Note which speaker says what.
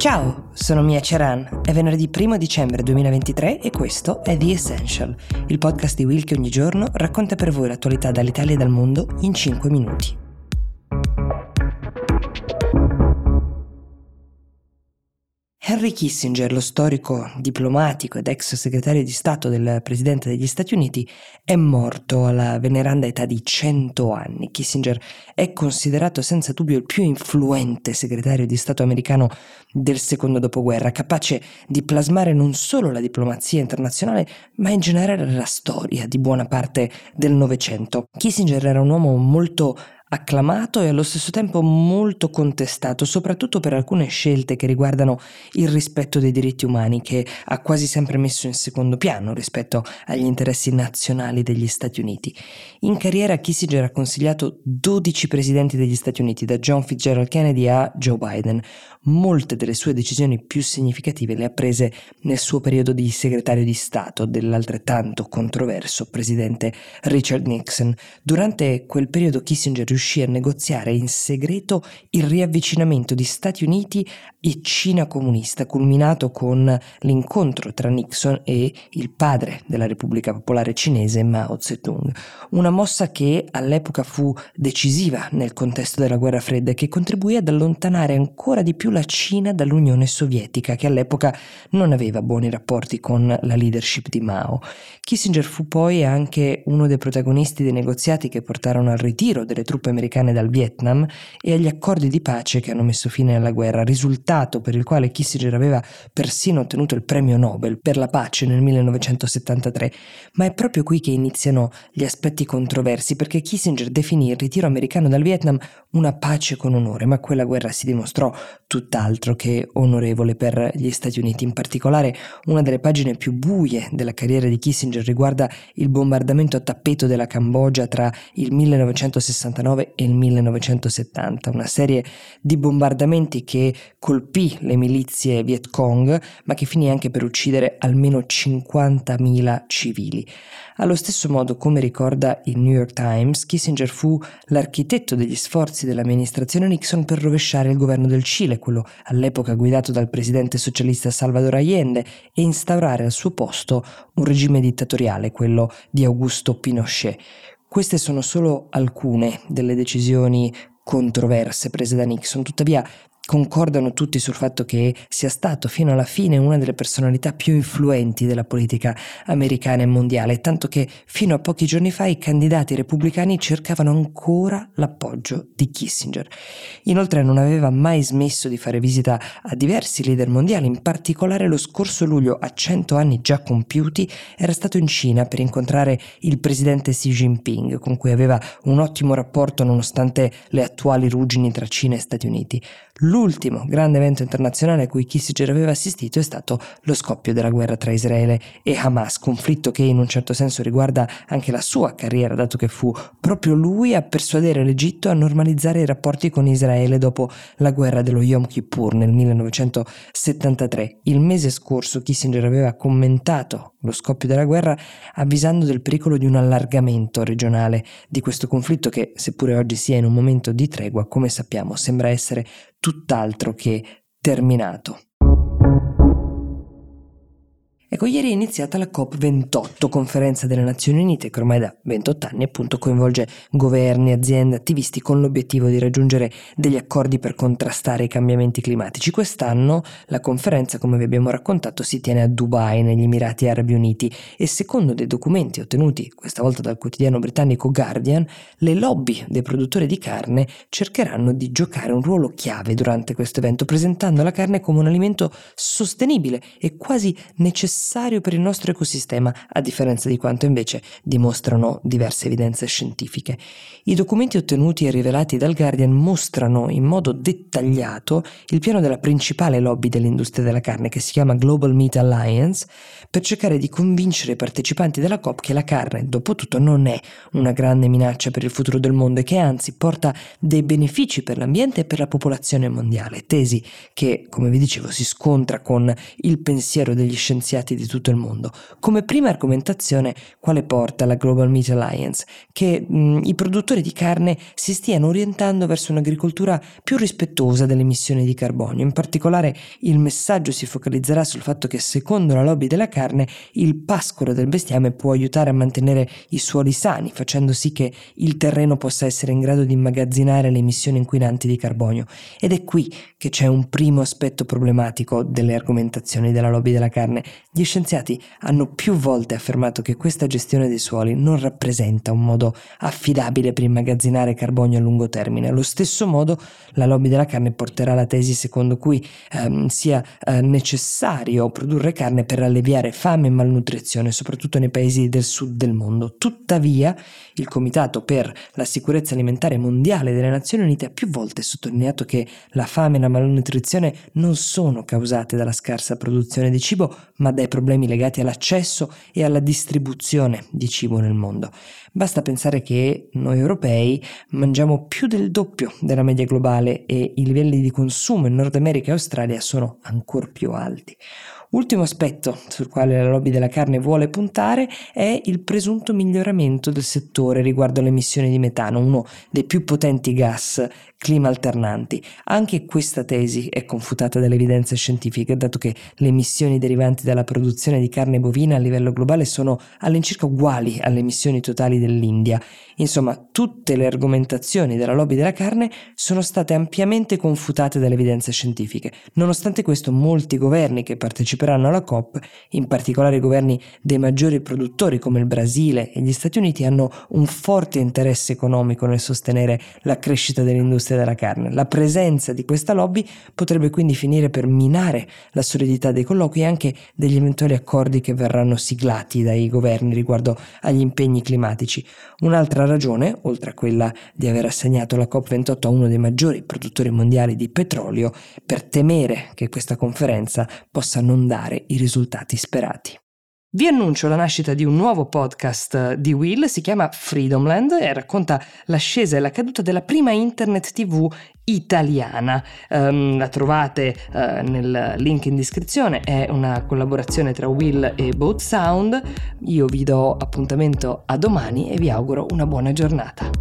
Speaker 1: Ciao, sono Mia Ceran, è venerdì 1 dicembre 2023 e questo è The Essential, il podcast di Will che ogni giorno racconta per voi l'attualità dall'Italia e dal mondo in 5 minuti. Henry Kissinger, lo storico diplomatico ed ex segretario di Stato del Presidente degli Stati Uniti, è morto alla veneranda età di 100 anni. Kissinger è considerato senza dubbio il più influente segretario di Stato americano del secondo dopoguerra, capace di plasmare non solo la diplomazia internazionale, ma in generale la storia di buona parte del Novecento. Kissinger era un uomo molto acclamato e allo stesso tempo molto contestato, soprattutto per alcune scelte che riguardano il rispetto dei diritti umani, che ha quasi sempre messo in secondo piano rispetto agli interessi nazionali degli Stati Uniti. In carriera Kissinger ha consigliato 12 presidenti degli Stati Uniti, da John Fitzgerald Kennedy a Joe Biden. Molte delle sue decisioni più significative le ha prese nel suo periodo di segretario di Stato dell'altrettanto controverso presidente Richard Nixon. Durante quel periodo Kissinger riuscì a negoziare in segreto il riavvicinamento di Stati Uniti e Cina comunista, culminato con l'incontro tra Nixon e il padre della Repubblica Popolare Cinese, Mao Zedong. Una mossa che all'epoca fu decisiva nel contesto della guerra fredda e che contribuì ad allontanare ancora di più la Cina dall'Unione Sovietica, che all'epoca non aveva buoni rapporti con la leadership di Mao. Kissinger fu poi anche uno dei protagonisti dei negoziati che portarono al ritiro delle truppe americane dal Vietnam e agli accordi di pace che hanno messo fine alla guerra, risultato per il quale Kissinger aveva persino ottenuto il premio Nobel per la pace nel 1973. Ma è proprio qui che iniziano gli aspetti controversi, perché Kissinger definì il ritiro americano dal Vietnam una pace con onore, ma quella guerra si dimostrò tutt'altro che onorevole per gli Stati Uniti. In particolare, una delle pagine più buie della carriera di Kissinger riguarda il bombardamento a tappeto della Cambogia tra il 1969 1969 e il 1970, una serie di bombardamenti che colpì le milizie Viet Cong, ma che finì anche per uccidere almeno 50.000 civili. Allo stesso modo, come ricorda il New York Times, Kissinger fu l'architetto degli sforzi dell'amministrazione Nixon per rovesciare il governo del Cile, quello all'epoca guidato dal presidente socialista Salvador Allende, e instaurare al suo posto un regime dittatoriale, quello di Augusto Pinochet. Queste sono solo alcune delle decisioni controverse prese da Nixon, tuttavia concordano tutti sul fatto che sia stato fino alla fine una delle personalità più influenti della politica americana e mondiale, tanto che fino a pochi giorni fa i candidati repubblicani cercavano ancora l'appoggio di Kissinger. Inoltre non aveva mai smesso di fare visita a diversi leader mondiali, in particolare lo scorso luglio, a 100 anni già compiuti, era stato in Cina per incontrare il presidente Xi Jinping, con cui aveva un ottimo rapporto nonostante le attuali ruggini tra Cina e Stati Uniti. L'ultimo grande evento internazionale a cui Kissinger aveva assistito è stato lo scoppio della guerra tra Israele e Hamas, conflitto che in un certo senso riguarda anche la sua carriera, dato che fu proprio lui a persuadere l'Egitto a normalizzare i rapporti con Israele dopo la guerra dello Yom Kippur nel 1973. Il mese scorso Kissinger aveva commentato lo scoppio della guerra avvisando del pericolo di un allargamento regionale di questo conflitto che, seppure oggi sia in un momento di tregua, come sappiamo, sembra essere tutt'altro che terminato. Ecco, ieri è iniziata la COP28, conferenza delle Nazioni Unite, che ormai da 28 anni appunto coinvolge governi, aziende, attivisti con l'obiettivo di raggiungere degli accordi per contrastare i cambiamenti climatici. Quest'anno la conferenza, come vi abbiamo raccontato, si tiene a Dubai, negli Emirati Arabi Uniti, e secondo dei documenti ottenuti questa volta dal quotidiano britannico Guardian, le lobby dei produttori di carne cercheranno di giocare un ruolo chiave durante questo evento, presentando la carne come un alimento sostenibile e quasi necessario necessario per il nostro ecosistema, a differenza di quanto invece dimostrano diverse evidenze scientifiche. I documenti ottenuti e rivelati dal Guardian mostrano in modo dettagliato il piano della principale lobby dell'industria della carne, che si chiama Global Meat Alliance, per cercare di convincere i partecipanti della COP che la carne, dopo tutto, non è una grande minaccia per il futuro del mondo e che anzi porta dei benefici per l'ambiente e per la popolazione mondiale, tesi che, come vi dicevo, si scontra con il pensiero degli scienziati inquinanti di tutto il mondo. Come prima argomentazione, quale porta la Global Meat Alliance? Che mh, i produttori di carne si stiano orientando verso un'agricoltura più rispettosa delle emissioni di carbonio. In particolare il messaggio si focalizzerà sul fatto che secondo la lobby della carne il pascolo del bestiame può aiutare a mantenere i suoli sani, facendo sì che il terreno possa essere in grado di immagazzinare le emissioni inquinanti di carbonio. Ed è qui che c'è un primo aspetto problematico delle argomentazioni della lobby della carne. Gli scienziati hanno più volte affermato che questa gestione dei suoli non rappresenta un modo affidabile per immagazzinare carbonio a lungo termine. Allo stesso modo la lobby della carne porterà la tesi secondo cui ehm, sia eh, necessario produrre carne per alleviare fame e malnutrizione, soprattutto nei paesi del sud del mondo. Tuttavia, il Comitato per la sicurezza alimentare mondiale delle Nazioni Unite ha più volte sottolineato che la fame e la malnutrizione non sono causate dalla scarsa produzione di cibo, ma dai problemi legati all'accesso e alla distribuzione di cibo nel mondo. Basta pensare che noi europei mangiamo più del doppio della media globale e i livelli di consumo in Nord America e Australia sono ancora più alti. Ultimo aspetto sul quale la lobby della carne vuole puntare è il presunto miglioramento del settore riguardo alle emissioni di metano, uno dei più potenti gas clima alternanti. Anche questa tesi è confutata dalle evidenze scientifiche, dato che le emissioni derivanti dalla produzione di carne bovina a livello globale sono all'incirca uguali alle emissioni totali dell'India. Insomma, tutte le argomentazioni della lobby della carne sono state ampiamente confutate dalle evidenze scientifiche. Nonostante questo, molti governi che parteciperanno alla COP, in particolare i governi dei maggiori produttori come il Brasile e gli Stati Uniti, hanno un forte interesse economico nel sostenere la crescita dell'industria industria della carne. La presenza di questa lobby potrebbe quindi finire per minare la solidità dei colloqui e anche degli eventuali accordi che verranno siglati dai governi riguardo agli impegni climatici. Un'altra ragione, oltre a quella di aver assegnato la COP28 a uno dei maggiori produttori mondiali di petrolio, per temere che questa conferenza possa non dare i risultati sperati. Vi annuncio la nascita di un nuovo podcast di Will, si chiama Freedomland e racconta l'ascesa e la caduta della prima internet TV italiana. Um, la trovate uh, nel link in descrizione, è una collaborazione tra Will e Boat Sound. Io vi do appuntamento a domani e vi auguro una buona giornata.